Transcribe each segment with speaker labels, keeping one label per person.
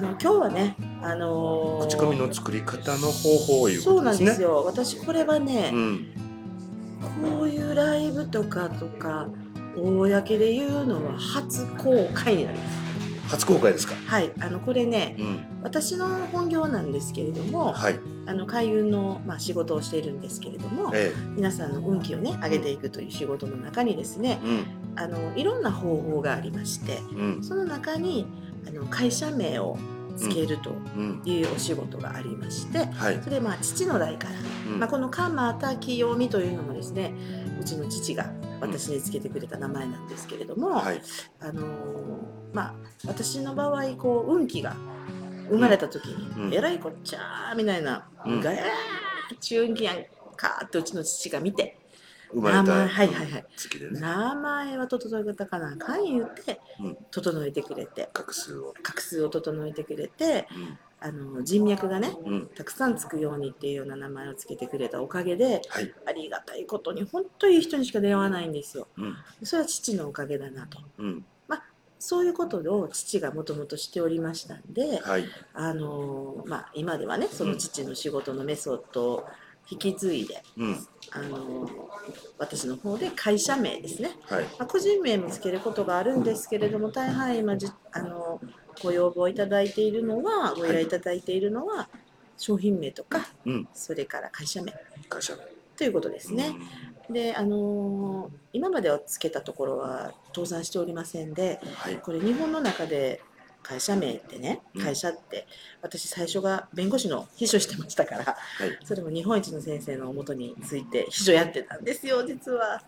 Speaker 1: あの今日はね、あのー
Speaker 2: 口コミの作り方の方法いう
Speaker 1: そうなん
Speaker 2: です
Speaker 1: よ。私これはね、
Speaker 2: うん、
Speaker 1: こういうライブとかとか公で言うのは初公開になります。
Speaker 2: 初公開ですか？
Speaker 1: はい、あのこれね、
Speaker 2: うん、
Speaker 1: 私の本業なんですけれども、
Speaker 2: はい、
Speaker 1: あの海運のまあ仕事をしているんですけれども、
Speaker 2: え
Speaker 1: 皆さんの運気をね上げていくという仕事の中にですね
Speaker 2: え、、
Speaker 1: あのいろんな方法がありまして、
Speaker 2: うん、うん、
Speaker 1: その中にあの会社名をつけると
Speaker 2: うん、
Speaker 1: いうお仕事がありまして、
Speaker 2: はい、
Speaker 1: それまあ父の代から、
Speaker 2: うん。
Speaker 1: まあ、この鎌田清美というのもですねうちの父が私につけてくれた名前なんですけれども、
Speaker 2: はい、
Speaker 1: あのーまあ私の場合こう運気が生まれた時に「
Speaker 2: うん。
Speaker 1: えらいこっちゃー」みたいな「
Speaker 2: うん。
Speaker 1: ガヤー中運気やんか」ってうちの父が見て
Speaker 2: 生まれた
Speaker 1: 名前はいはいはい。
Speaker 2: 月でね、
Speaker 1: 名前は整えたかな。あかん言って
Speaker 2: うん。
Speaker 1: 整えてくれて。
Speaker 2: 画数を、
Speaker 1: 画数を整えてくれて
Speaker 2: うん、
Speaker 1: あの人脈がね
Speaker 2: うん、
Speaker 1: たくさんつくようにっていうような名前をつけてくれたおかげで
Speaker 2: はい、
Speaker 1: ありがたいことに本当にいい人にしか出会わないんですよ。
Speaker 2: うん、
Speaker 1: それは父のおかげだなと。
Speaker 2: うん、
Speaker 1: そういうことを父がもともとしておりましたんで、
Speaker 2: はい、
Speaker 1: あのまあ、今ではねその父の仕事のメソッドを引き継いで、
Speaker 2: うん、
Speaker 1: あの私の方で会社名ですね、
Speaker 2: はい、
Speaker 1: まあ、個人名もつけることがあるんですけれども大半今じあのご要望いただいているのはご依頼いただいているのは、商品名とか
Speaker 2: うん、
Speaker 1: それから会社名。
Speaker 2: 会社名。
Speaker 1: ということですね。であのー今まではつけたところは倒産しておりませんで
Speaker 2: うんはい、
Speaker 1: これ日本の中で会社名ってね
Speaker 2: うん。
Speaker 1: 会社って私最初が弁護士の秘書してましたから
Speaker 2: はい、
Speaker 1: それも日本一の先生のもとについて秘書やってたんですよ実は。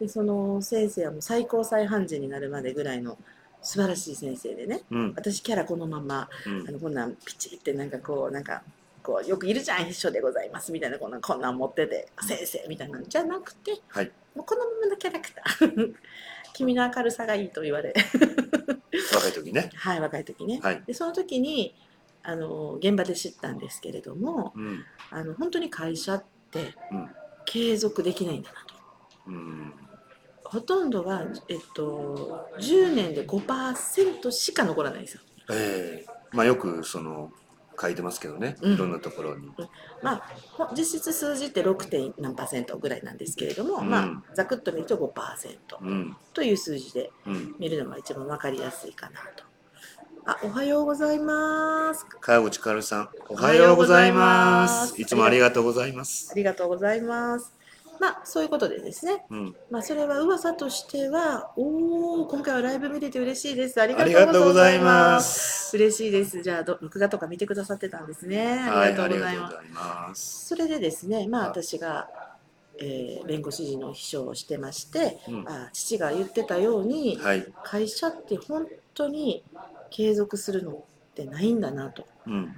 Speaker 1: でその先生はもう最高裁判事になるまでぐらいの素晴らしい先生でね
Speaker 2: うん、
Speaker 1: 私キャラこのまま
Speaker 2: うん。
Speaker 1: あ、のこんなんピチってなんかこうなんかこうよくいるじゃん秘書でございますみたいなこんなんこんなん持ってて先生みたいなんじゃなくて
Speaker 2: はい、
Speaker 1: もうこのままのキャラクター。君の明るさがいいと言われ
Speaker 2: 若い時ね、
Speaker 1: はい若い時ね、
Speaker 2: はい、
Speaker 1: でその時にあの現場で知ったんですけれども
Speaker 2: うん、
Speaker 1: あの本当に会社って
Speaker 2: うん。
Speaker 1: 継続できないんだなと。
Speaker 2: うん、
Speaker 1: ほとんどが、えっと、10年で5%しか残らないんですよ。
Speaker 2: ええ。まあよくその書いてますけどね、
Speaker 1: うん
Speaker 2: いろんなところに、
Speaker 1: まあほ実質数字って 6. 点何パーセントぐらいなんですけれども、
Speaker 2: うん
Speaker 1: まあざくっと見ると5%
Speaker 2: うん、
Speaker 1: という数字で
Speaker 2: うん、
Speaker 1: 見るのが一番わかりやすいかなと。あ、おはようございます。
Speaker 2: 川口かるさん、お
Speaker 1: お
Speaker 2: はようございま。
Speaker 1: す
Speaker 2: いつもありがとうございます
Speaker 1: あ。りがとうございます。まあ、そういうことでですね。
Speaker 2: うん、
Speaker 1: まあ、それは噂としては、おお、今回はライブ見れて嬉しいです。ありがとう
Speaker 2: ござい
Speaker 1: ま。
Speaker 2: ますす。
Speaker 1: 嬉しいです。じゃあ、ど録画とか見てくださってたんですね。ありがとうございます。
Speaker 2: はい、ます。
Speaker 1: それでですね、まあ、
Speaker 2: はい
Speaker 1: 私が、えー弁護士時の秘書をしてまして、
Speaker 2: うん
Speaker 1: あ父が言ってたように、
Speaker 2: はい、
Speaker 1: 会社って本当に継続するのってないんだなと。
Speaker 2: うん、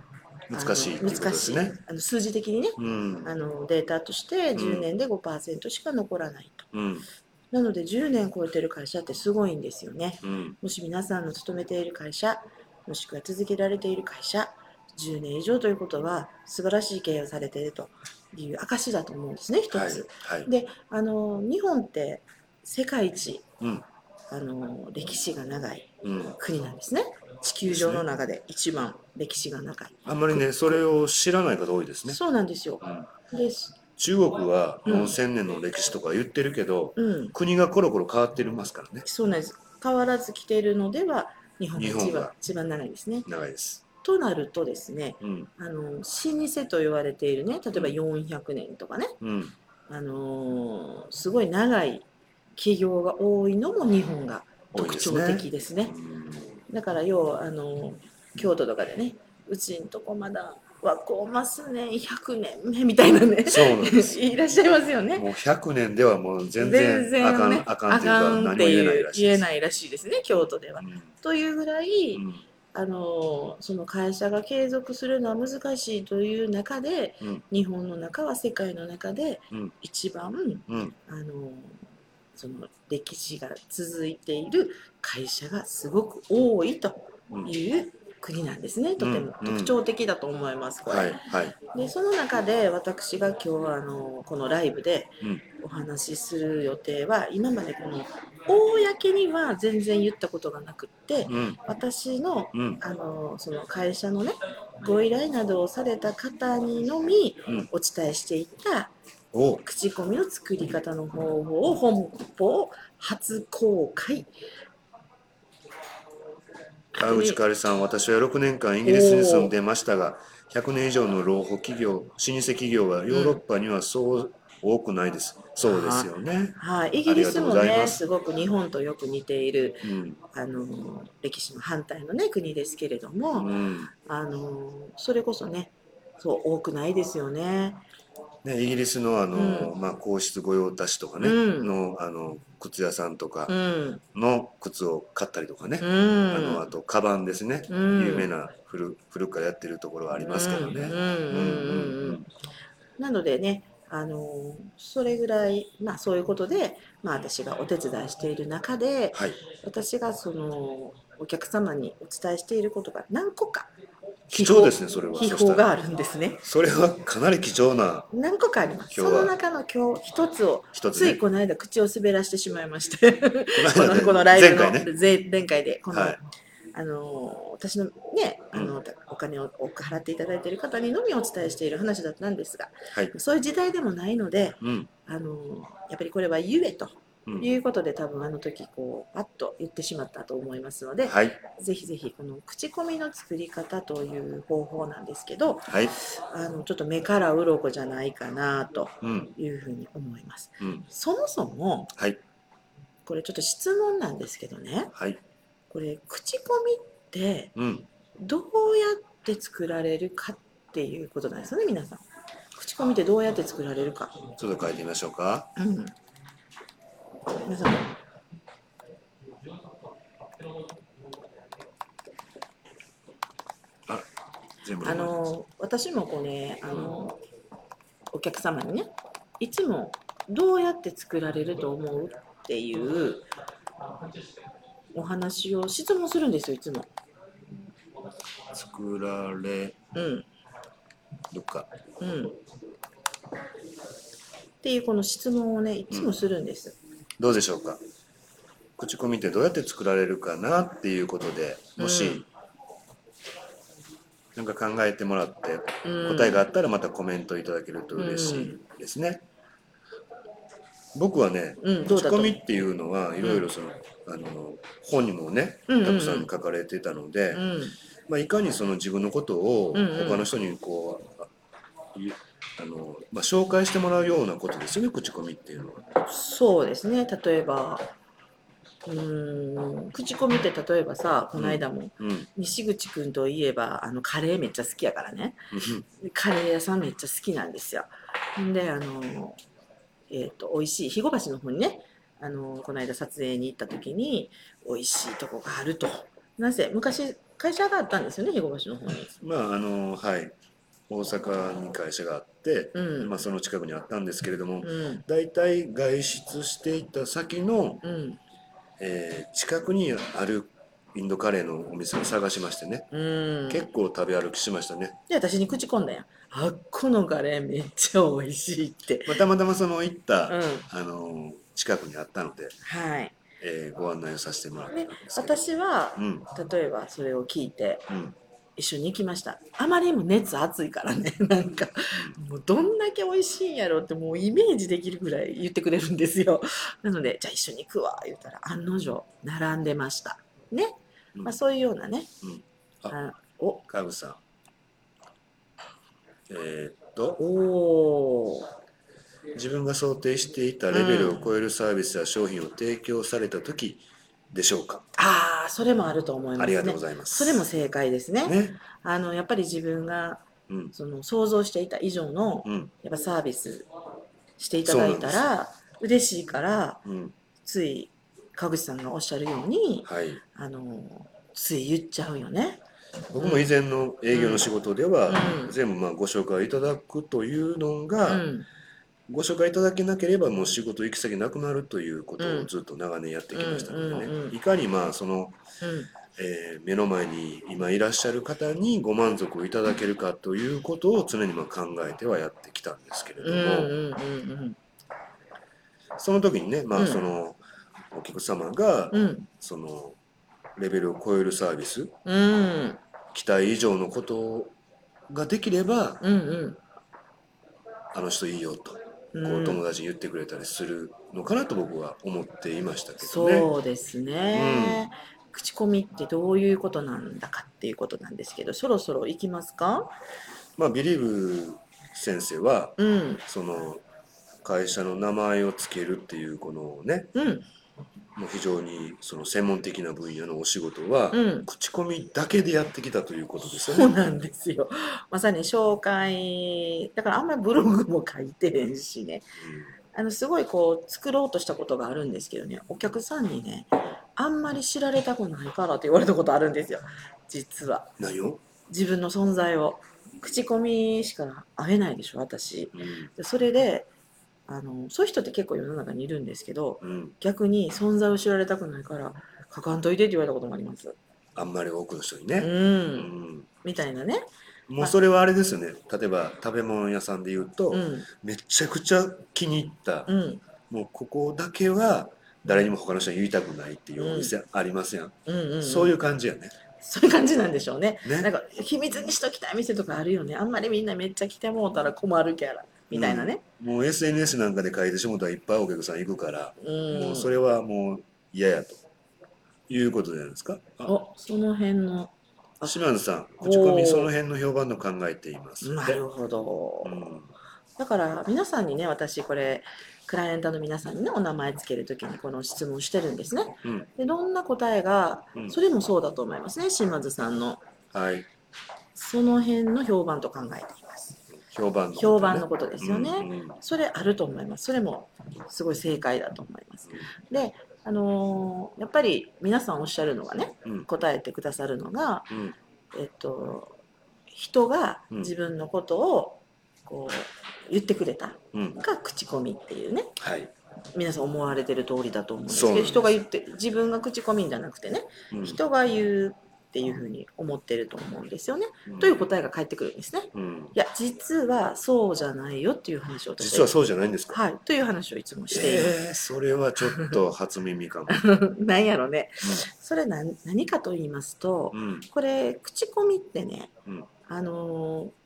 Speaker 2: 難しいっていうことですね。
Speaker 1: あの数字的にね。
Speaker 2: うん、
Speaker 1: あのデータとして10年で5%しか残らないと、
Speaker 2: うん、
Speaker 1: なので10年超えてる会社ってすごいんですよね。
Speaker 2: うん、
Speaker 1: もし皆さんの勤めている会社もしくは続けられている会社10年以上ということは素晴らしい経営をされているという証だと思うんですね一
Speaker 2: はい
Speaker 1: つ、、
Speaker 2: はい、
Speaker 1: であの日本って世界一
Speaker 2: うん、
Speaker 1: あの歴史が長い
Speaker 2: うん。
Speaker 1: 国なんですね地球上の中で一番歴史が長い、
Speaker 2: あんまりね、それを知らない方多いですね。
Speaker 1: そうなんですよ
Speaker 2: うん、
Speaker 1: です
Speaker 2: 中国は
Speaker 1: うん
Speaker 2: もう千年の歴史とか言ってるけど、
Speaker 1: うん
Speaker 2: 国がコロコロ変わってますからね。
Speaker 1: そうなんです。変わらず来ているのでは日本が一番
Speaker 2: 日本が
Speaker 1: 一番長いですね。
Speaker 2: 長いです。
Speaker 1: となるとですね、
Speaker 2: うん、
Speaker 1: あの老舗と言われているね、例えば400年とかね、
Speaker 2: うん、
Speaker 1: あのーすごい長い企業が多いのも日本が特徴的ですね。
Speaker 2: うん
Speaker 1: だから要はあのー京都とかでね、うちんとこまだ和光ますね100年目みたいなね、
Speaker 2: そうなんです。
Speaker 1: いらっしゃいますよね。
Speaker 2: もう100年ではもう全
Speaker 1: 全
Speaker 2: 然あかん、
Speaker 1: ね、
Speaker 2: あかんっていうか何も言えないらしいです。
Speaker 1: 言えないらしいですね、京都では。
Speaker 2: うん
Speaker 1: というぐらい、
Speaker 2: うん
Speaker 1: あのその会社が継続するのは難しいという中で
Speaker 2: うん
Speaker 1: 日本の中は世界の中で
Speaker 2: うん
Speaker 1: 一番
Speaker 2: うん
Speaker 1: あのその歴史が続いている会社がすごく多いと
Speaker 2: うん
Speaker 1: いう国なんですね。とても
Speaker 2: うん。
Speaker 1: 特徴的だと思いますこれ。
Speaker 2: はいはい。
Speaker 1: でその中で私が今日はあのこのライブで
Speaker 2: うん。
Speaker 1: お話しする予定は今までこの公には全然言ったことがなくって
Speaker 2: うん。
Speaker 1: 私の
Speaker 2: うん。
Speaker 1: あのその会社のねご依頼などをされた方にのみ
Speaker 2: うん。
Speaker 1: お伝えしていた
Speaker 2: お
Speaker 1: 口コミの作り方の方法を本邦初公開。
Speaker 2: 川口香織さん私は6年間イギリスに住んでましたが100年以上の老舗企業老舗企業はヨーロッパにはそう多くないです、そうですよね、
Speaker 1: はい、イギリスも
Speaker 2: ありがとうございます。
Speaker 1: ねすごく日本とよく似ている
Speaker 2: うん。
Speaker 1: あの歴史の反対のね国ですけれども、
Speaker 2: うん。
Speaker 1: あのそれこそねそう多くないですよね。
Speaker 2: ね、イギリスのあの、
Speaker 1: う
Speaker 2: まあ、皇室御用達とかね、
Speaker 1: うん。
Speaker 2: のあの靴屋さんとか
Speaker 1: うん、
Speaker 2: の靴を買ったりとかね、
Speaker 1: う
Speaker 2: あのあ
Speaker 1: ん、
Speaker 2: とカバンですね、
Speaker 1: うん。
Speaker 2: 有名な古古くからやってるところはありますけどね。
Speaker 1: なのでねあのそれぐらい、まあ、そういうことで、まあ、私がお手伝いしている中で
Speaker 2: はい、
Speaker 1: 私がそのお客様にお伝えしていることが何個か
Speaker 2: 貴重ですねそれは。
Speaker 1: 秘宝があるんですね。
Speaker 2: それはかなり貴重な。
Speaker 1: 何個かあります。その中の今日一つを
Speaker 2: ね。
Speaker 1: ついこの間口を滑らしてしまいまして。こ
Speaker 2: この間ね。
Speaker 1: の このライブの
Speaker 2: 前回ね。
Speaker 1: 前前回でこの、
Speaker 2: はい。
Speaker 1: あの私のねあの、お金を多く払っていただいている方にのみお伝えしている話だったんですが
Speaker 2: はい、
Speaker 1: そういう時代でもないので
Speaker 2: うん。
Speaker 1: あのやっぱりこれは言えと。
Speaker 2: うん
Speaker 1: いうことで多分あの時こうパッと言ってしまったと思いますので、
Speaker 2: はい。
Speaker 1: ぜひぜひこの口コミの作り方という方法なんですけど
Speaker 2: はい。
Speaker 1: あのちょっと目から鱗じゃないかなと
Speaker 2: うん。
Speaker 1: いうふうに思います。
Speaker 2: うん。
Speaker 1: そもそも
Speaker 2: はい。
Speaker 1: これちょっと質問なんですけどね。
Speaker 2: はい。
Speaker 1: これ口コミって
Speaker 2: うん。
Speaker 1: どうやって作られるかっていうことなんですよね皆さん。口コミってどうやって作られるか。
Speaker 2: ちょっと書いてみましょうか。
Speaker 1: うん、ん
Speaker 2: 全部
Speaker 1: あの私もこうねあのお客様にねいつもどうやって作られると思うっていうお話を質問するんですよいつも。
Speaker 2: 作られ
Speaker 1: うん
Speaker 2: るか
Speaker 1: うん。っていうこの質問をねいつもするんです。
Speaker 2: どうでしょうか？口コミってどうやって作られるかなっていうことでもし、
Speaker 1: うん。
Speaker 2: なんか考えてもらって
Speaker 1: うん。
Speaker 2: 答えがあったらまたコメントいただけると嬉しいですね、僕はね
Speaker 1: うん
Speaker 2: 口コミっていうのはいろいろその、あの本にもね
Speaker 1: うんうんうん。
Speaker 2: たくさん書かれてたので、
Speaker 1: うん。
Speaker 2: まあ、いかにその自分のことを
Speaker 1: うんうん。
Speaker 2: 他の人にこう、あのまあ、紹介してもらうようなことですよね口コミっていうのは。
Speaker 1: そうですね。例えばうーん口コミって例えばさこの間も、
Speaker 2: うん
Speaker 1: 西口くんといえばあのカレーめっちゃ好きやからね。カレー屋さんめっちゃ好きなんですよ。んであのえっ、と美味しい肥後橋の方にねあのこの間撮影に行った時に美味しいとこがあると。なぜ？昔会社があったんですよね肥後橋の方に。
Speaker 2: まああのはい大阪に会社があって、
Speaker 1: うん。
Speaker 2: まあ、その近くにあったんですけれども
Speaker 1: うん。
Speaker 2: 大体外出していた先の、
Speaker 1: うん。
Speaker 2: えー近くにあるインドカレーのお店を探しましてね、
Speaker 1: うん、
Speaker 2: 結構食べ歩きしましたね、
Speaker 1: で私に口コんだやんあっこのカレーめっちゃ美味しいって。
Speaker 2: まあ、たまたまその行った、
Speaker 1: うん。
Speaker 2: あの近くにあったので、
Speaker 1: はい、
Speaker 2: えーご案内をさせてもらったん
Speaker 1: で
Speaker 2: です
Speaker 1: 私は
Speaker 2: うん。
Speaker 1: 例えばそれを聞いて
Speaker 2: うん
Speaker 1: 一緒に行きました。あまりにも熱熱いからね。なんかもうどんだけ美味しいんやろってもうイメージできるぐらい言ってくれるんですよ。なのでじゃあ一緒に行くわ言ったら案の定並んでました。ね、
Speaker 2: うん。
Speaker 1: まあ、そういうようなね、
Speaker 2: うん。
Speaker 1: あお。
Speaker 2: 川口さん。えーっと
Speaker 1: おー。
Speaker 2: 自分が想定していたレベルを超えるサービスや商品を提供された時でしょうか、
Speaker 1: ああそれもあると思いますね。
Speaker 2: ありがとうございます。
Speaker 1: それも正解ですね。
Speaker 2: ね。
Speaker 1: あのやっぱり自分が
Speaker 2: うん。
Speaker 1: その想像していた以上の
Speaker 2: うん。
Speaker 1: やっぱサービスしていただいたら嬉しいから
Speaker 2: うん。
Speaker 1: つい川口さんがおっしゃるように
Speaker 2: はい。
Speaker 1: あのつい言っちゃうよね。
Speaker 2: 僕も以前の営業の仕事では、
Speaker 1: うん。
Speaker 2: 全部まあご紹介いただくというの
Speaker 1: う
Speaker 2: が、
Speaker 1: ん
Speaker 2: ご紹介いただけなければもう仕事行き先なくなるということをずっと長年やってきましたのでね、
Speaker 1: うんうんうん
Speaker 2: いかにまあその、
Speaker 1: うん。
Speaker 2: えー目の前に今いらっしゃる方にご満足をいただけるかということを常にまあ考えてはやってきたんですけれども、
Speaker 1: うんうんうんうん。
Speaker 2: その時にねまあ
Speaker 1: うん。
Speaker 2: そのお客様が
Speaker 1: うん。
Speaker 2: そのレベルを超えるサービス
Speaker 1: うん。
Speaker 2: 期待以上のことができれば
Speaker 1: うんうん。
Speaker 2: あの人いいよとこ
Speaker 1: う
Speaker 2: うん。友達に言ってくれたりするのかなと僕は思っていましたけどね。
Speaker 1: そうですね、口コミってどういうことなんだかっていうことなんですけどそろそろ行きますか？
Speaker 2: まあビリーブ先生は
Speaker 1: うん。
Speaker 2: その会社の名前をつけるっていうこのね
Speaker 1: うん
Speaker 2: もう非常にその専門的な分野のお仕事は、
Speaker 1: うん。
Speaker 2: 口コミだけでやってきたということですよね。
Speaker 1: そうなんですよ。まさに紹介だからあんまりブログも書いてへんしね。あのすごいこう作ろうとしたことがあるんですけどね。お客さんにねあんまり知られたくないからって言われたことあるんですよ。実は。
Speaker 2: うん何を、
Speaker 1: 自分の存在を。口コミしか会えないでしょ私。
Speaker 2: うん。
Speaker 1: でそれであのそういう人って結構世の中にいるんですけど
Speaker 2: うん、
Speaker 1: 逆に存在を知られたくないから書かんといてって言われたこともあります。
Speaker 2: あんまり多くの人に
Speaker 1: う
Speaker 2: ね。うん。ん。
Speaker 1: みたいなね。
Speaker 2: もうそれはあれですよね。例えば食べ物屋さんで言うと、
Speaker 1: うん。
Speaker 2: めちゃくちゃ気に入った、
Speaker 1: うん。
Speaker 2: もうここだけは誰にも他の人に言いたくないっていうお店ありますやん、
Speaker 1: うんうん、うん、
Speaker 2: そういう感じやね。
Speaker 1: そういう感じなんでしょうね。
Speaker 2: ね。
Speaker 1: なんか秘密にしときたい店とかあるよね。あんまりみんなめっちゃ来てもうたら困るキャラみたいなね。
Speaker 2: もう SNS なんかで書いてしもたらいっぱいお客さん行くから、
Speaker 1: うん、
Speaker 2: もうそれはもう嫌やということじゃないですか。あ。
Speaker 1: おその辺の。
Speaker 2: 島津さん口コミその辺の評判の考えています。
Speaker 1: なるほど、
Speaker 2: うん。
Speaker 1: だから皆さんにね私これクライアントの皆さんにねお名前つけるときにこの質問してるんですね。
Speaker 2: うん。
Speaker 1: でどんな答えが
Speaker 2: うん。
Speaker 1: それもそうだと思いますね島津さんの。
Speaker 2: はい。
Speaker 1: その辺の評判と考えて。い
Speaker 2: 評判のことね。
Speaker 1: 評判のことですよね。
Speaker 2: うんうん。
Speaker 1: それあると思います。それもすごい正解だと思います。であのーやっぱり皆さんおっしゃるのがね
Speaker 2: うん。
Speaker 1: 答えてくださるのが
Speaker 2: うん。
Speaker 1: えっと人が
Speaker 2: うん。
Speaker 1: 自分のことをこう言ってくれた
Speaker 2: うん。
Speaker 1: が口コミっていうね
Speaker 2: はい。
Speaker 1: 皆さん思われてる通りだと思うんですけど人が言って自分が口コミじゃなくてね
Speaker 2: うん。
Speaker 1: 人が言うっていうふうに思ってると思うんですよね。
Speaker 2: うん
Speaker 1: という答えが返ってくるんですね。
Speaker 2: うん
Speaker 1: いや実はそうじゃないよっていう話を私
Speaker 2: 実はそうじゃないんですか？
Speaker 1: はいという話をいつもしています。
Speaker 2: えーそれはちょっと初耳かも
Speaker 1: なんやろね。それ何何かと言いますと
Speaker 2: うん
Speaker 1: これ口コミってね
Speaker 2: うん
Speaker 1: あのー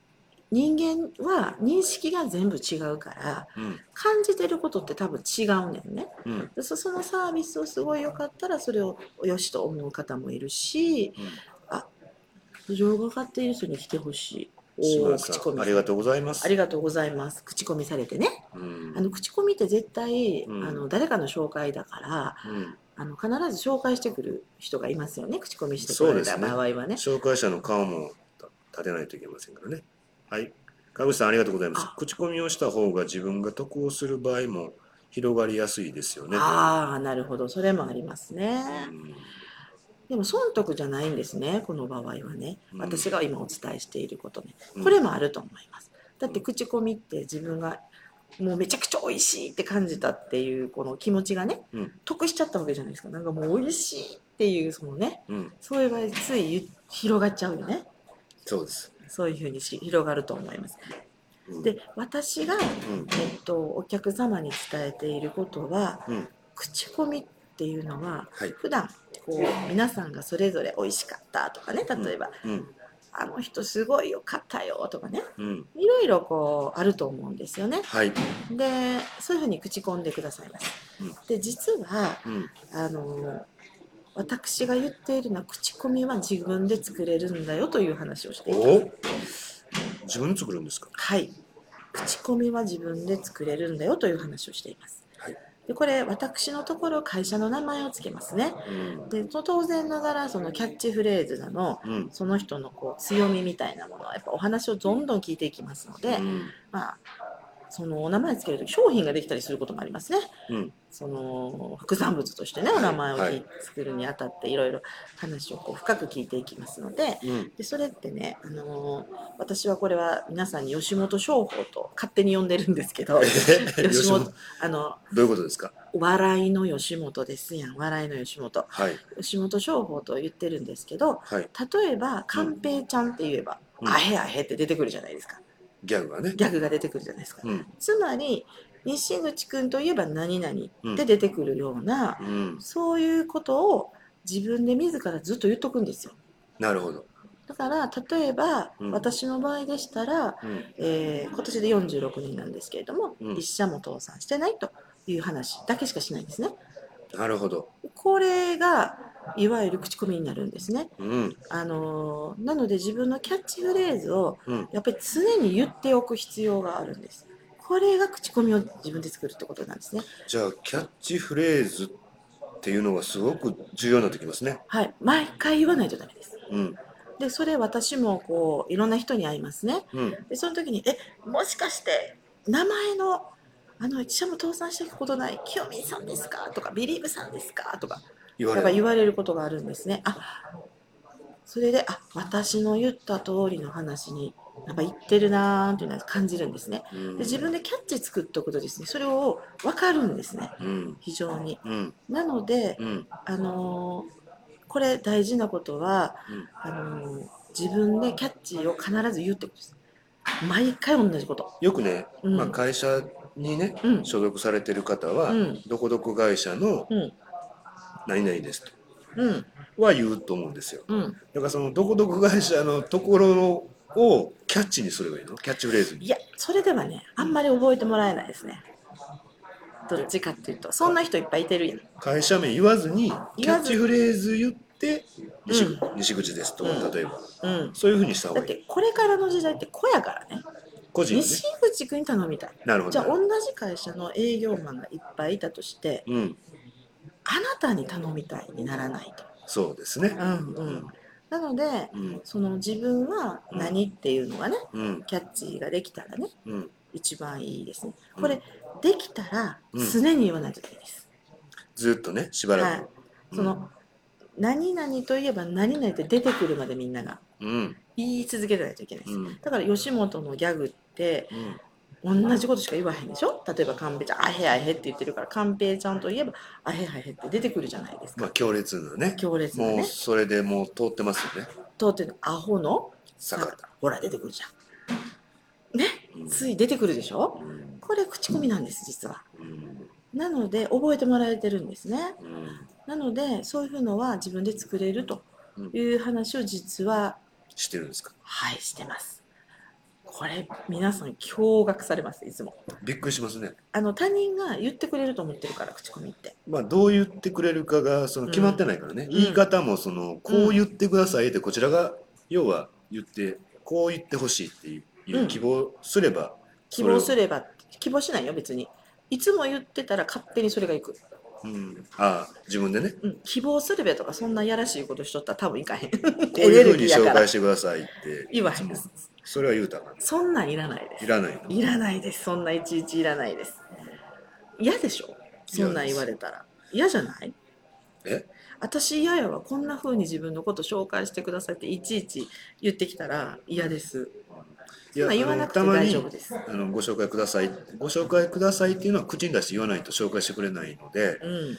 Speaker 1: 人間は認識が全部違うから
Speaker 2: うん。
Speaker 1: 感じてることって多分違うねんね。
Speaker 2: うん。
Speaker 1: でそそのサービスをすごい良かったらそれを良しと思う方もいるしあ苦情がかかっている人に来てほしい。
Speaker 2: 島
Speaker 1: お口コミ。
Speaker 2: ありがとうございます。
Speaker 1: ありがとうございます。口コミされてね。
Speaker 2: うん。
Speaker 1: あの口コミって絶対、
Speaker 2: うん。
Speaker 1: あの誰かの紹介だから
Speaker 2: うん。
Speaker 1: あの必ず紹介してくる人がいますよね。口コミしてくれた場合はね。
Speaker 2: 紹介者の顔も立てないといけませんからね。はい。川口さんありがとうございます。
Speaker 1: あ。
Speaker 2: 口コミをした方が自分が得をする場合も広がりやすいですよね。
Speaker 1: ああなるほど。それもありますね、
Speaker 2: うん。
Speaker 1: でも損得じゃないんですねこの場合はね。
Speaker 2: うん。
Speaker 1: 私が今お伝えしていることね。
Speaker 2: うん。
Speaker 1: これもあると思います。だって口コミって自分がもうめちゃくちゃ美味しいって感じたっていうこの気持ちがね
Speaker 2: うん。
Speaker 1: 得しちゃったわけじゃないですか。なんかもう美味しいっていうそのね
Speaker 2: うん、
Speaker 1: そういう場合つい言広がっちゃうよね。
Speaker 2: そうです。
Speaker 1: そういうふうにし広がると思います。
Speaker 2: うん、
Speaker 1: で私が、
Speaker 2: うん、
Speaker 1: えっと、お客様に伝えていることは
Speaker 2: うん、
Speaker 1: 口コミっていうのは
Speaker 2: はい。
Speaker 1: 普段こう皆さんがそれぞれ美味しかったとかね例えば、
Speaker 2: うん、
Speaker 1: あの人すごいよかったよとかね
Speaker 2: うん、
Speaker 1: いろいろこうあると思うんですよね。
Speaker 2: はい。
Speaker 1: でそういうふうに口コんでくださいます、
Speaker 2: うん。
Speaker 1: で実は
Speaker 2: うん、
Speaker 1: あの私が言っているのは口コミは自分で作れるんだよという話をしています
Speaker 2: お自分で作るんですか？
Speaker 1: はい。口コミは自分で作れるんだよという話をしています、
Speaker 2: はい。
Speaker 1: でこれ私のところ会社の名前をつけますね。
Speaker 2: うん、
Speaker 1: でと当然ながらそのキャッチフレーズだの
Speaker 2: うん、
Speaker 1: その人のこう強みみたいなものはやっぱお話をどんどん聞いていきますので、
Speaker 2: うん、
Speaker 1: まあそのお名前つけるとき商品ができたりすることもありますね。
Speaker 2: うん、
Speaker 1: その副産物としてねお名前を作るにあたっていろいろ話をこう深く聞いていきますので
Speaker 2: うん、
Speaker 1: でそれってね、あのー私はこれは皆さんに吉本商法と勝手に呼んでるんですけど
Speaker 2: え
Speaker 1: 吉本
Speaker 2: 吉本？
Speaker 1: あの
Speaker 2: どういうことですか？
Speaker 1: 笑いの吉本ですやん。笑いの吉本。
Speaker 2: はい、
Speaker 1: 吉本商法と言ってるんですけど
Speaker 2: はい。
Speaker 1: 例えば寛平ちゃんって言えば、
Speaker 2: うん。
Speaker 1: あへあへって出てくるじゃないですか
Speaker 2: ギャグがね。
Speaker 1: ギャグが出てくるじゃないですか
Speaker 2: うん、
Speaker 1: つまり西口くんといえば何々
Speaker 2: うん
Speaker 1: って出てくるような、
Speaker 2: うん、
Speaker 1: そういうことを自分で自らずっと言っとくんですよ。
Speaker 2: なるほど。
Speaker 1: だから例えば、
Speaker 2: うん
Speaker 1: 私の場合でしたら、
Speaker 2: うん、
Speaker 1: えー今年で46人なんですけれども、
Speaker 2: うん
Speaker 1: 一社も倒産してないという話だけしかしないんですね。
Speaker 2: なるほど。
Speaker 1: これがいわゆる口コミになるんですね。
Speaker 2: うん、
Speaker 1: あのーなので自分のキャッチフレーズを
Speaker 2: うん、
Speaker 1: やっぱり常に言っておく必要があるんです。これが口コミを自分で作るってことなんですね。
Speaker 2: じゃあキャッチフレーズっていうのがすごく重要になってきますね。
Speaker 1: はい、毎回言わないとダメです。
Speaker 2: うん、
Speaker 1: で、それ私もこういろんな人に会いますね。
Speaker 2: うん、
Speaker 1: で、その時に、え、もしかして名前のあの一社も倒産したことない清美さんですか？とかビリーブさんですか？とか
Speaker 2: 言われる。
Speaker 1: やっぱ言われることがあるんですね。あそれで、あ私の言った通りの話にやっぱ言ってるなーっていうのは感じるんですね。
Speaker 2: うん
Speaker 1: で自分でキャッチ作っておくとですね、それを分かるんですね、
Speaker 2: うん、
Speaker 1: 非常に。
Speaker 2: うん、
Speaker 1: なので、
Speaker 2: うん、
Speaker 1: あのーこれ大事なことは、
Speaker 2: うん
Speaker 1: あのー自分でキャッチを必ず言うってことです。毎回同じこと。
Speaker 2: よくね、
Speaker 1: うん
Speaker 2: まあ、会社にね、
Speaker 1: うん
Speaker 2: 所属されてる方は、
Speaker 1: うん
Speaker 2: どこどこ会社の
Speaker 1: うん、
Speaker 2: 何々ですと。
Speaker 1: うん、
Speaker 2: は言うと思うんですよ。
Speaker 1: うん。
Speaker 2: だからそのどこどこ会社のところをキャッチにすればいいの？キャッチフレーズに。
Speaker 1: いや、それではね、あんまり覚えてもらえないですね。どっちかっていうと、そんな人いっぱいいてるやん。
Speaker 2: 会社名言わずにキャッチフレーズ言って西,、
Speaker 1: うん。
Speaker 2: 西口ですと例えば、
Speaker 1: うん。
Speaker 2: そういうふうにした方
Speaker 1: だっ
Speaker 2: がいい。
Speaker 1: てこれからの時代って子やから。ね
Speaker 2: 個人はね。
Speaker 1: 西口君に頼みたい。
Speaker 2: なるほど。
Speaker 1: じゃあ同じ会社の営業マンがいっぱいいたとして
Speaker 2: うん
Speaker 1: あなたに頼みたいにならないと。
Speaker 2: そうですね。
Speaker 1: うんうん。なので
Speaker 2: うん。
Speaker 1: その自分は何っていうのがね
Speaker 2: うん。
Speaker 1: キャッチができたらね
Speaker 2: うん。
Speaker 1: 一番いいですね。
Speaker 2: うん。
Speaker 1: これできたら
Speaker 2: うん。
Speaker 1: 常に言わないといけないです、
Speaker 2: ずっとねしばらく、
Speaker 1: はい。その何々といえば何々って出てくるまでみんなが
Speaker 2: うん。
Speaker 1: 言い続けないといけないです、
Speaker 2: うん。
Speaker 1: だから吉本のギャグって
Speaker 2: うん
Speaker 1: 同じことしか言わへんでしょ？例えばカンペちゃん「あへあへ」って言ってるからカンペちゃんといえば「あへあへ」って出てくるじゃないですか、
Speaker 2: まあ強烈なね。
Speaker 1: 強烈なね。
Speaker 2: もうそれでもう通ってますよね。
Speaker 1: 通ってるアホの？
Speaker 2: 坂田。
Speaker 1: ほら出てくるじゃん。ね？
Speaker 2: うん。
Speaker 1: つい出てくるでしょ？
Speaker 2: うん。
Speaker 1: これ口コミなんです実は。
Speaker 2: うん。
Speaker 1: なので覚えてもらえてるんですね。
Speaker 2: うん。
Speaker 1: なのでそういうのは自分で作れるという話を実は
Speaker 2: してるんですか？
Speaker 1: はいしてますこれ皆さん驚愕されますいつも。
Speaker 2: びっくりしますね。
Speaker 1: あの他人が言ってくれると思ってるから口コミって。
Speaker 2: まあどう言ってくれるかがその決まってないからね、
Speaker 1: ん。
Speaker 2: 言い方もそのこう言ってくださいってこちらが要は言ってこう言ってほしいっていう希望すれば、
Speaker 1: 希望す
Speaker 2: れ
Speaker 1: れば希望しないよ別に。いつも言ってたら勝手にそれがいく、
Speaker 2: うん、ああ自分でね。
Speaker 1: うん、希望すればとかそんなやらしいことしとったら多分いかへん。
Speaker 2: こういうふうに紹介してくださいって
Speaker 1: 言わへん
Speaker 2: いつもそれは言うたかん
Speaker 1: そんなんいらないです。
Speaker 2: いらないの？
Speaker 1: いらないです。そんないちいちいらないです。嫌でしょ？そんなん言われたら。嫌じゃない？
Speaker 2: え？
Speaker 1: 私嫌やわこんな風に自分のこと紹介してくださいっていちいち言ってきたら嫌です。そんなん言わなくて
Speaker 2: あのたまに
Speaker 1: 大丈夫です。
Speaker 2: あのご紹介ください。ご紹介くださいっていうのは口に出して言わないと紹介してくれないので
Speaker 1: うん。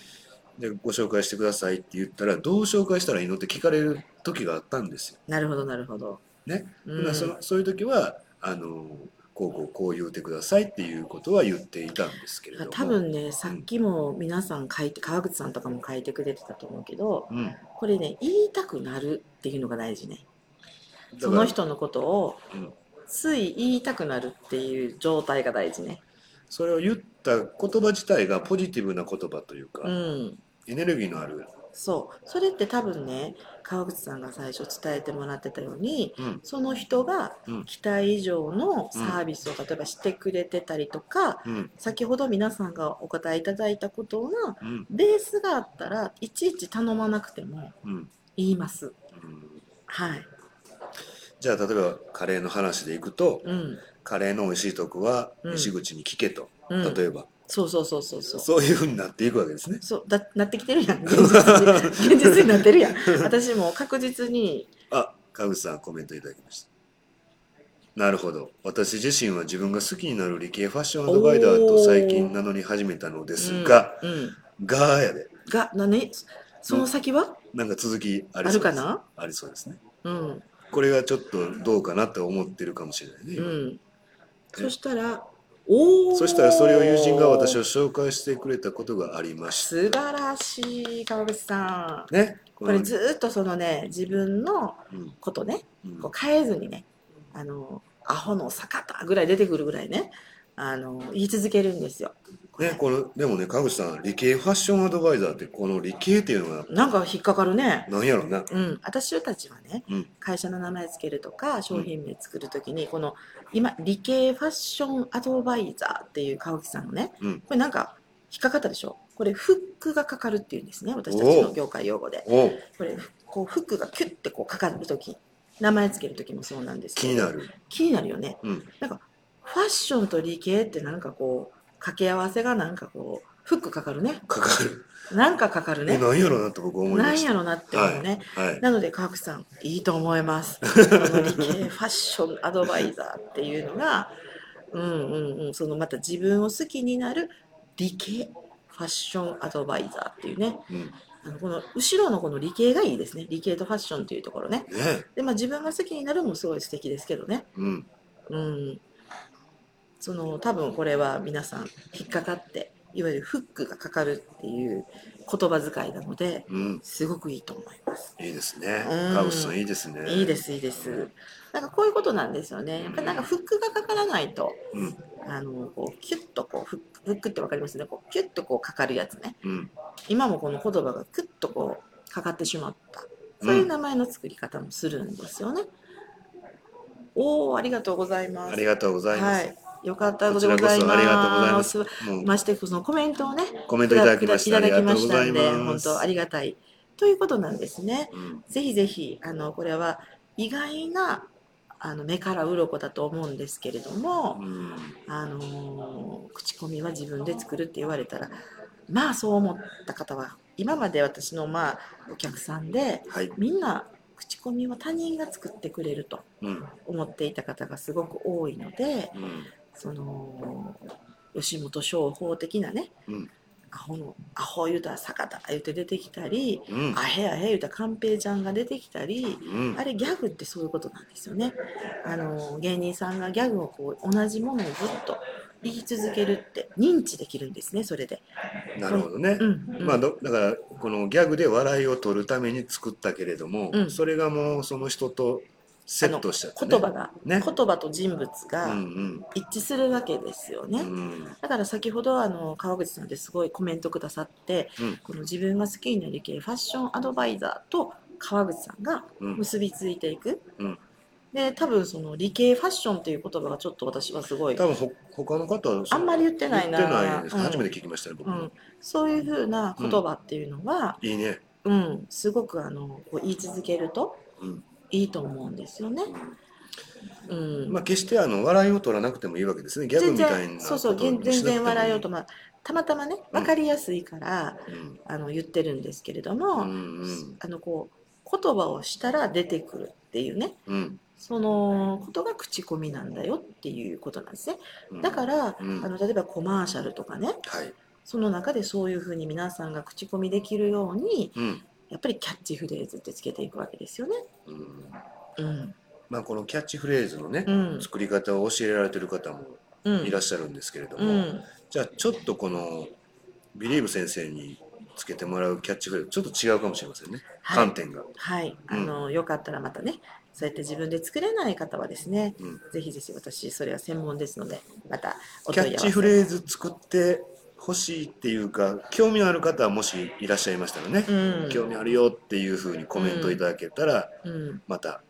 Speaker 2: でご紹介してくださいって言ったらどう紹介したらいいのって聞かれる時があったんですよ。
Speaker 1: なるほどなるほど
Speaker 2: ね、
Speaker 1: うん。
Speaker 2: そのそういう時はあのこうこうこう言うてくださいっていうことは言っていたんですけれども。
Speaker 1: 多分ねさっきも皆さん書いて川口さんとかも書いてくれてたと思うけど
Speaker 2: うん、
Speaker 1: これね言いたくなるっていうのが大事ね。その人のことを
Speaker 2: うん。
Speaker 1: つい言いたくなるっていう状態が大事ね。
Speaker 2: それを言った言葉自体がポジティブな言葉というか、
Speaker 1: うん。
Speaker 2: エネルギーのある、
Speaker 1: そう。それって多分ね川口さんが最初伝えてもらってたように
Speaker 2: うん。
Speaker 1: その人が
Speaker 2: うん。
Speaker 1: 期待以上のサービスを例えばしてくれてたりとか、
Speaker 2: うん。
Speaker 1: 先ほど皆さんがお答えいただいたことの
Speaker 2: うん。
Speaker 1: ベースがあったらいちいち頼まなくても
Speaker 2: うん。
Speaker 1: 言います。
Speaker 2: うん、
Speaker 1: はい。
Speaker 2: じゃあ例えばカレーの話でいくと
Speaker 1: うん。
Speaker 2: カレーの美味しいとこは
Speaker 1: うん。
Speaker 2: 西口に聞けと、
Speaker 1: うん。
Speaker 2: 例えば
Speaker 1: そうそうそうそうそう
Speaker 2: そういうふうになっていくわけですね。
Speaker 1: そうだなってきてるやん現実に現実になってるやん 私も確実に
Speaker 2: あ、川口さんコメントいただきました。なるほど。私自身は自分が好きになる理系ファッションアドバイザーと最近名乗り始めたのですが、
Speaker 1: うんうん
Speaker 2: がやで。
Speaker 1: が何？その先は？
Speaker 2: なんか続きありそうです。
Speaker 1: あるかな？
Speaker 2: ありそうですね。
Speaker 1: うん
Speaker 2: これがちょっとどうかなって思ってるかもしれないね。
Speaker 1: うんそしたら
Speaker 2: そしたらそれを友人が私を紹介してくれたことがありまし
Speaker 1: 素晴らしい川口さん。
Speaker 2: たね？
Speaker 1: これずーっとそのね自分の
Speaker 2: うん
Speaker 1: ことね
Speaker 2: うん。
Speaker 1: こう変えずにねあのアホの坂田ぐらい出てくるぐらいねあの言い続けるんですよ。
Speaker 2: ね、これでもね川口さん理系ファッションアドバイザーってこの理系っていうのは
Speaker 1: なんか引っかかるね。
Speaker 2: 何やろな
Speaker 1: うん、私たちはね、
Speaker 2: うん。
Speaker 1: 会社の名前つけるとか商品名作るときに、この今理系ファッションアドバイザーっていう川木さんのね
Speaker 2: うん。
Speaker 1: これなんか引っかかったでしょ？これフックがかかるっていうんですね私たちの業界用語で。
Speaker 2: お
Speaker 1: これこうフックがキュッてこうかかるとき名前つけるときもそうなんですけど。
Speaker 2: 気になる。
Speaker 1: 気になるよね。
Speaker 2: うん。
Speaker 1: なんかファッションと理系ってなんかこう掛け合わせがなんかこうフックかかるね。
Speaker 2: かかる。
Speaker 1: なんかかかる
Speaker 2: え
Speaker 1: ね。
Speaker 2: 何やろなと僕思い
Speaker 1: なん
Speaker 2: ました。
Speaker 1: やろなって思うね、
Speaker 2: はい。
Speaker 1: なので川口さんいいと思います。理系ファッションアドバイザーっていうのがうんうんうん。そのまた自分を好きになる理系ファッションアドバイザーっていうね。
Speaker 2: うん。
Speaker 1: あのこの後ろのこの理系がいいですね。理系とファッションっていうところね。
Speaker 2: ね。
Speaker 1: でまあ自分が好きになるもすごい素敵ですけどね。
Speaker 2: うん。
Speaker 1: うんその多分これは皆さん引っかかっていわゆるフックがかかるっていう言葉遣いなので
Speaker 2: うん。
Speaker 1: すごくいいと思います。
Speaker 2: いいですね。
Speaker 1: うん。
Speaker 2: 川口さんいいですね。
Speaker 1: いいですいいです。なんかこういうことなんですよね。やっぱりなんかフックがかからないと
Speaker 2: うん。
Speaker 1: あのこうキュッとこうフックフックってわかりますね。こうキュッとこうかかるやつね。
Speaker 2: うん。
Speaker 1: 今もこの言葉がクッとこうかかってしまった。そういう名前の作り方もするんですよね、おおありがとうございます。
Speaker 2: ありがとうございます。
Speaker 1: はいよかったでございます。
Speaker 2: そありがとうございます。
Speaker 1: ましてそのコメントをね
Speaker 2: コメントいただきました。
Speaker 1: いただきましたんで本当ありがたいということなんですね。
Speaker 2: うん。
Speaker 1: ぜひぜひあのこれは意外なあの目から鱗だと思うんですけれども、
Speaker 2: うん。
Speaker 1: あのー口コミは自分で作るって言われたらまあそう思った方は今まで私のまあお客さんで
Speaker 2: はい。
Speaker 1: みんな口コミは他人が作ってくれると
Speaker 2: うん。
Speaker 1: 思っていた方がすごく多いので
Speaker 2: うん
Speaker 1: その吉本商法的なね、
Speaker 2: うん。
Speaker 1: アホのアホ言うたら坂田言うて出てきたり、
Speaker 2: うん。
Speaker 1: アヘアヘ言うたら寛平ちゃんが出てきたり、
Speaker 2: うん。
Speaker 1: あれギャグってそういうことなんですよね。あの芸人さんがギャグをこう同じものをずっと言い続けるって認知できるんですねそれで。
Speaker 2: なるほどね。
Speaker 1: うんうん
Speaker 2: まあどだからこのギャグで笑いを取るために作ったけれども
Speaker 1: うん。
Speaker 2: それがもうその人とセットしちゃってね。
Speaker 1: 言葉が、
Speaker 2: ね。
Speaker 1: 言葉と人物
Speaker 2: う
Speaker 1: が
Speaker 2: ん。
Speaker 1: 一致するわけですよね。
Speaker 2: うんうん。
Speaker 1: だから先ほどあの川口さんですごいコメントくださって、
Speaker 2: うん。
Speaker 1: この自分が好きになる系ファッションアドバイザーと川口さんが
Speaker 2: うん。
Speaker 1: 結びついていく。
Speaker 2: うん。
Speaker 1: で多分その理系ファッションっていう言葉がちょっと私はすごい
Speaker 2: 多分ほ他の方は
Speaker 1: あんまり言ってないな。
Speaker 2: 言ってないです。
Speaker 1: うん。
Speaker 2: 初めて聞きましたね僕も。
Speaker 1: うん、そういうふうな言葉っていうのは、
Speaker 2: いいね。
Speaker 1: うん。すごくあのこう言い続けると
Speaker 2: うん
Speaker 1: いいと思うんですよね。うん。
Speaker 2: まあ決してあの笑いを取らなくてもいいわけですね。ギャグ
Speaker 1: 全
Speaker 2: みたいな
Speaker 1: 然そうそう全全然笑いをと、まあ、たまたまね分かりやすいから、
Speaker 2: うん。
Speaker 1: あの言ってるんですけれども、
Speaker 2: うんうん。
Speaker 1: あのこう言葉をしたら出てくるっていうね。
Speaker 2: うん。
Speaker 1: そのことが口コミなんだよっていうことなんですね。
Speaker 2: うん。
Speaker 1: だから、
Speaker 2: うん。
Speaker 1: あの例えばコマーシャルとかね。
Speaker 2: はい。
Speaker 1: その中でそういうふうに皆さんが口コミできるように
Speaker 2: うん
Speaker 1: やっぱりキャッチフレーズってつけていくわけですよね。
Speaker 2: うん。
Speaker 1: うん。
Speaker 2: まあこのキャッチフレーズのね
Speaker 1: うん。
Speaker 2: 作り方を教えられてる方も
Speaker 1: うん。
Speaker 2: いらっしゃるんですけれども
Speaker 1: うん。
Speaker 2: じゃあちょっとこのビリーブ先生につけてもらうキャッチフレーズちょっと違うかもしれませんね。
Speaker 1: はい。
Speaker 2: 観点が。
Speaker 1: はい、
Speaker 2: うん。
Speaker 1: あのよかったらまたねそうやって自分で作れない方はですね、
Speaker 2: うん。
Speaker 1: ぜひぜひ私それは専門ですのでまたお
Speaker 2: キャッ
Speaker 1: 問い合わせ
Speaker 2: チフレーズ作ってほしいっていうか興味のある方はもしいらっしゃいましたらね、
Speaker 1: うん。
Speaker 2: 興味あるよっていうふうにコメントいただけたら、
Speaker 1: うん、
Speaker 2: また。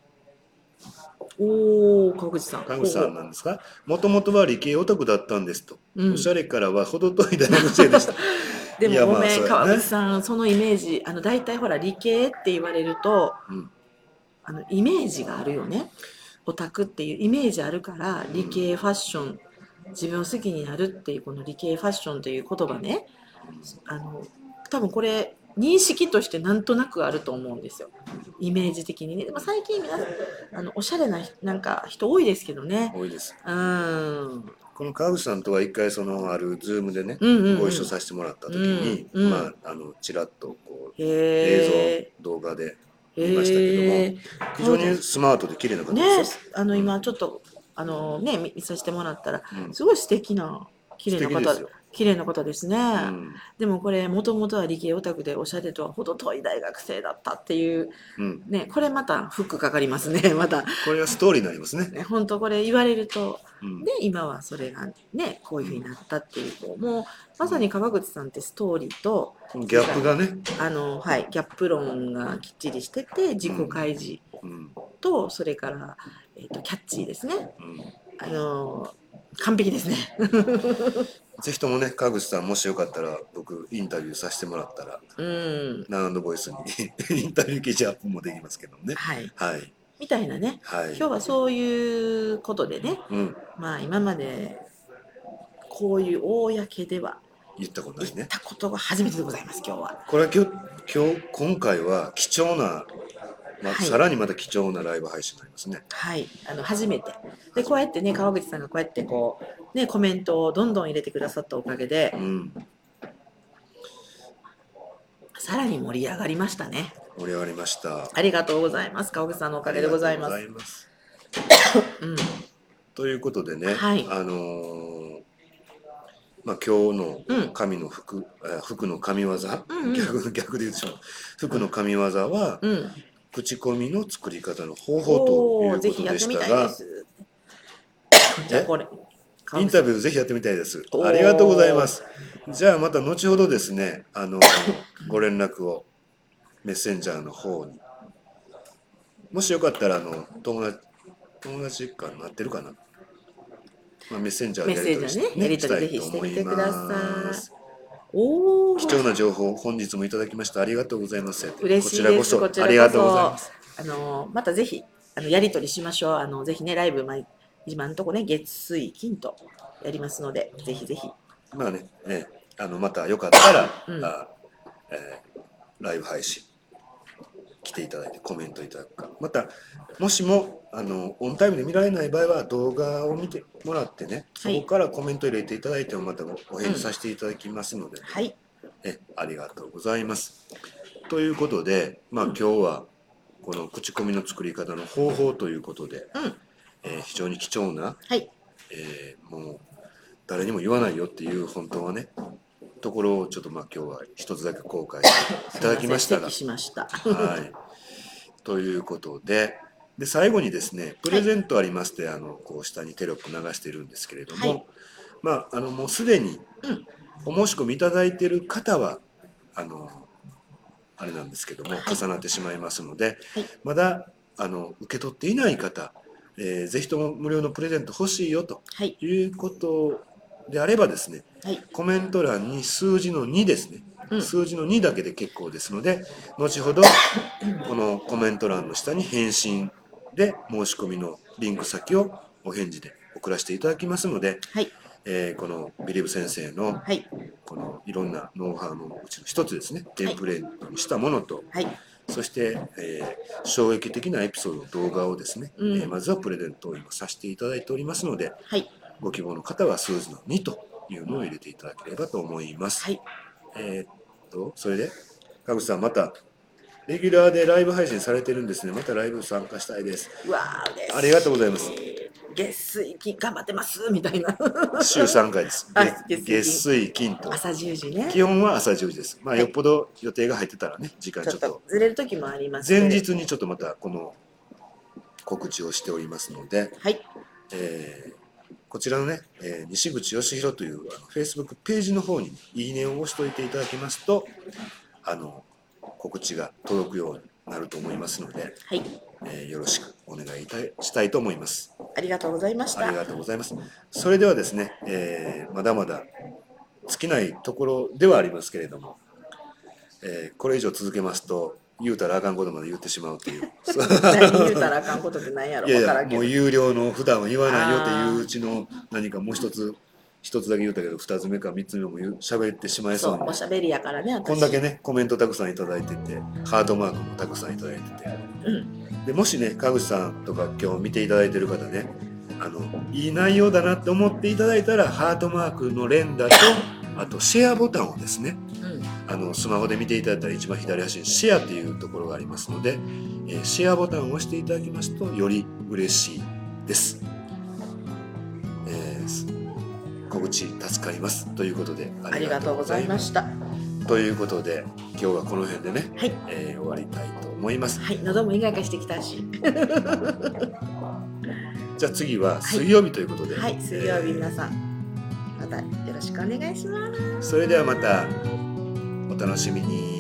Speaker 1: おお川口さん。
Speaker 2: 看護師さんなんですか？もともとは理系オタクだったんですと、
Speaker 1: うん。
Speaker 2: おしゃれからは程遠い大学生でした。
Speaker 1: でもごめん、
Speaker 2: ね。
Speaker 1: 川口さんそのイメージあの大体ほら理系って言われると
Speaker 2: うん。
Speaker 1: あのイメージがあるよね。オタクっていうイメージあるから理系ファッション自分を好きになるっていうこの理系ファッションという言葉ね。あの多分これ認識としてなんとなくあると思うんですよ。イメージ的にね。でも最近皆さんあのおしゃれななんか人多いですけどね。
Speaker 2: 多いです。
Speaker 1: うん。
Speaker 2: この川口さんとは一回そのあるズームでね、
Speaker 1: うんうんうん。
Speaker 2: ご一緒させてもらった時に、
Speaker 1: うんうん
Speaker 2: まああのちらっとこう
Speaker 1: へ
Speaker 2: 映像動画で
Speaker 1: え
Speaker 2: 見ましたけども非常にスマートで綺麗な方
Speaker 1: ね
Speaker 2: ですよ、
Speaker 1: あの今ちょっとあのね見見させてもらったら
Speaker 2: うん。
Speaker 1: すごい素敵な綺麗な方。綺麗な方ですね、
Speaker 2: うん。
Speaker 1: でもこれもともとは理系オタクでおしゃれとは程遠い大学生だったっていう
Speaker 2: うん、
Speaker 1: ねこれまたフックかかりますね。また。
Speaker 2: これはストーリーになりますね。
Speaker 1: ね本当これ言われると
Speaker 2: うん。
Speaker 1: で今はそれがねこういうふうになったっていうもうまさに川口さんってストーリーと
Speaker 2: ギャップがね、
Speaker 1: あの、はい、ギャップ論がきっちりしてて自己開示
Speaker 2: うん。
Speaker 1: とそれから、えー、とキャッチーですね。
Speaker 2: うん、
Speaker 1: あの完璧ですね。
Speaker 2: ぜひともね川口さんもしよかったら僕インタビューさせてもらったら
Speaker 1: うん。
Speaker 2: ナウンドボイスに インタビュー記事アップもできますけどね。
Speaker 1: はい。
Speaker 2: はい。
Speaker 1: みたいなね。
Speaker 2: はい。
Speaker 1: 今日はそういうことでね。
Speaker 2: うん。
Speaker 1: まあ今までこういう公では
Speaker 2: 言ったことないね。
Speaker 1: 言ったことが初めてでございます今日は。
Speaker 2: これは今日今日今回は貴重な、まあ
Speaker 1: はい。
Speaker 2: さらにまた貴重なライブ配信になりますね。
Speaker 1: はい。あの初めて。でこうやってね川口さんがこうやってこうねコメントをどんどん入れてくださったおかげで
Speaker 2: うん、
Speaker 1: さらに盛り上がりましたね。
Speaker 2: 盛り上がりました。
Speaker 1: ありがとうございます。川口さんのおかげでございます。
Speaker 2: とうございます。
Speaker 1: うん。
Speaker 2: ということでね、
Speaker 1: はい。
Speaker 2: あのーまあ今日の
Speaker 1: うん。
Speaker 2: 神の服、え服の神業、
Speaker 1: うんうん。
Speaker 2: 逆逆で言ってしまう。服の神業は、
Speaker 1: うん
Speaker 2: 口コミの作り方の方法ということでしたが。
Speaker 1: これ。
Speaker 2: インタビューぜひやってみたいです。ありがとうございます。じゃあまた後ほどですねあの ご連絡をメッセンジャーの方に。もしよかったらあの友達友達かなってるかな、まあ、メッセンジャーでやり取りして、
Speaker 1: メッセンジャーねやり取りぜひしてみてくださいおお
Speaker 2: 貴重な情報を本日もいただきましてありがとうございます。
Speaker 1: 嬉しい
Speaker 2: こちらこ
Speaker 1: ですこちらこそ。
Speaker 2: そありがとうございます。
Speaker 1: あのまたぜひあのやり取りしましょう。あのぜひねライブ毎今のとこね月水金とやりますのでぜひぜひ。
Speaker 2: まあね、ええあのまたよかったら、
Speaker 1: うん。
Speaker 2: あえーライブ配信来ていただいてコメントいただくか。またもしもあのオンタイムで見られない場合は動画を見てもらってねそ
Speaker 1: はい。
Speaker 2: こからコメント入れていただいてもまたお返事させていただきますので、
Speaker 1: はい。
Speaker 2: えありがとうございます。ということで、まあ、今日はこの口コミの作り方の方法ということで、
Speaker 1: うん。
Speaker 2: えー非常に貴重な
Speaker 1: はい。
Speaker 2: えーもう誰にも言わないよっていう本当はねところをちょっとまあ今日は一つだけ公開していただきましたが。
Speaker 1: しました
Speaker 2: はい。ということで。で最後にですねプレゼントありまして、あのこう下にテロップ流してるんですけれども、
Speaker 1: はい。
Speaker 2: まああのもうすでに
Speaker 1: うん。
Speaker 2: お申し込みいただいてる方はあのあれなんですけども、
Speaker 1: はい。
Speaker 2: 重なってしまいますので、
Speaker 1: はい。
Speaker 2: まだあの受け取っていない方、えーぜひとも無料のプレゼント欲しいよと
Speaker 1: はい。
Speaker 2: いうことであればですね
Speaker 1: はい。
Speaker 2: コメント欄に数字の2ですね、
Speaker 1: うん。
Speaker 2: 数字の2だけで結構ですので後ほどこのコメント欄の下に返信で申し込みのリンク先をお返事で送らせていただきますので、
Speaker 1: はい。
Speaker 2: えーこのビリブ先生の
Speaker 1: はい。
Speaker 2: このいろんなノウハウのうちの一つですね。テンプレートにしたものと、
Speaker 1: はい。
Speaker 2: そして、えー衝撃的なエピソードの動画をですね、
Speaker 1: うん。
Speaker 2: えーまずはプレゼントを今させていただいておりますので
Speaker 1: はい
Speaker 2: ご希望の方は数字の2というのを入れていただければと思います。
Speaker 1: はい
Speaker 2: えーっと、それで、かぐさん、また、レギュラーでライブ配信されてるんですね。またライブ参加したいです。
Speaker 1: うわー嬉しい
Speaker 2: ありがとうございます
Speaker 1: 月水金頑張ってますみたいな
Speaker 2: 週3回です。
Speaker 1: はい
Speaker 2: 月水金と。
Speaker 1: 朝10時ね
Speaker 2: 基本は朝10時です。まあ、
Speaker 1: はい
Speaker 2: よっぽど予定が入ってたらね、時間
Speaker 1: ちょっとずれる時もあります
Speaker 2: 前
Speaker 1: ど
Speaker 2: 日にちょっとまたこの告知をしておりますので、
Speaker 1: はい
Speaker 2: えーこちらのね、えー西口義弘というあの Facebook ページの方にいいねを押しておいていただきますと、あの、告知が届くようになると思いますので、
Speaker 1: はい
Speaker 2: えーよろしくお願いいたしたいと思います。
Speaker 1: ありがとうございました
Speaker 2: ありがとうございます。それではですね、えーまだまだ尽きないところではありますけれども、えーこれ以上続けますと、言うたらあかんことまで言ってしまうという。
Speaker 1: 何言うたらあかんことって何やろ
Speaker 2: いやいや、もう有料の普段は言わないよっていううちの何かもう一つ、一つだけ言ったけど、二つ目か三つ目も喋ってしまい
Speaker 1: そ
Speaker 2: そううに
Speaker 1: おしゃべりやからね私
Speaker 2: こんだけね、コメントたくさんいただいてて、ハートマークもたくさんいただいてて。
Speaker 1: うん
Speaker 2: でもしね、川口さんとか今日見ていただいてる方ね、あの、いい内容だなって思っていただいたら、ハートマークの連打と、あとシェアボタンをですね、
Speaker 1: うん
Speaker 2: あのスマホで見ていただいたら一番左端にシェアっていうところがありますので、えーシェアボタンを押していただきますとより嬉しいです。告知助かりますということで
Speaker 1: ありがとうございました。
Speaker 2: ということで今日はこの辺でね、
Speaker 1: はい。
Speaker 2: えー終わりたいと思います
Speaker 1: はい。喉もイガイガしてきたし。
Speaker 2: じゃあ次は水曜日ということで、
Speaker 1: はい。水曜日
Speaker 2: えー
Speaker 1: 皆さん、またよろしくお願いします。
Speaker 2: それではまたお楽しみに。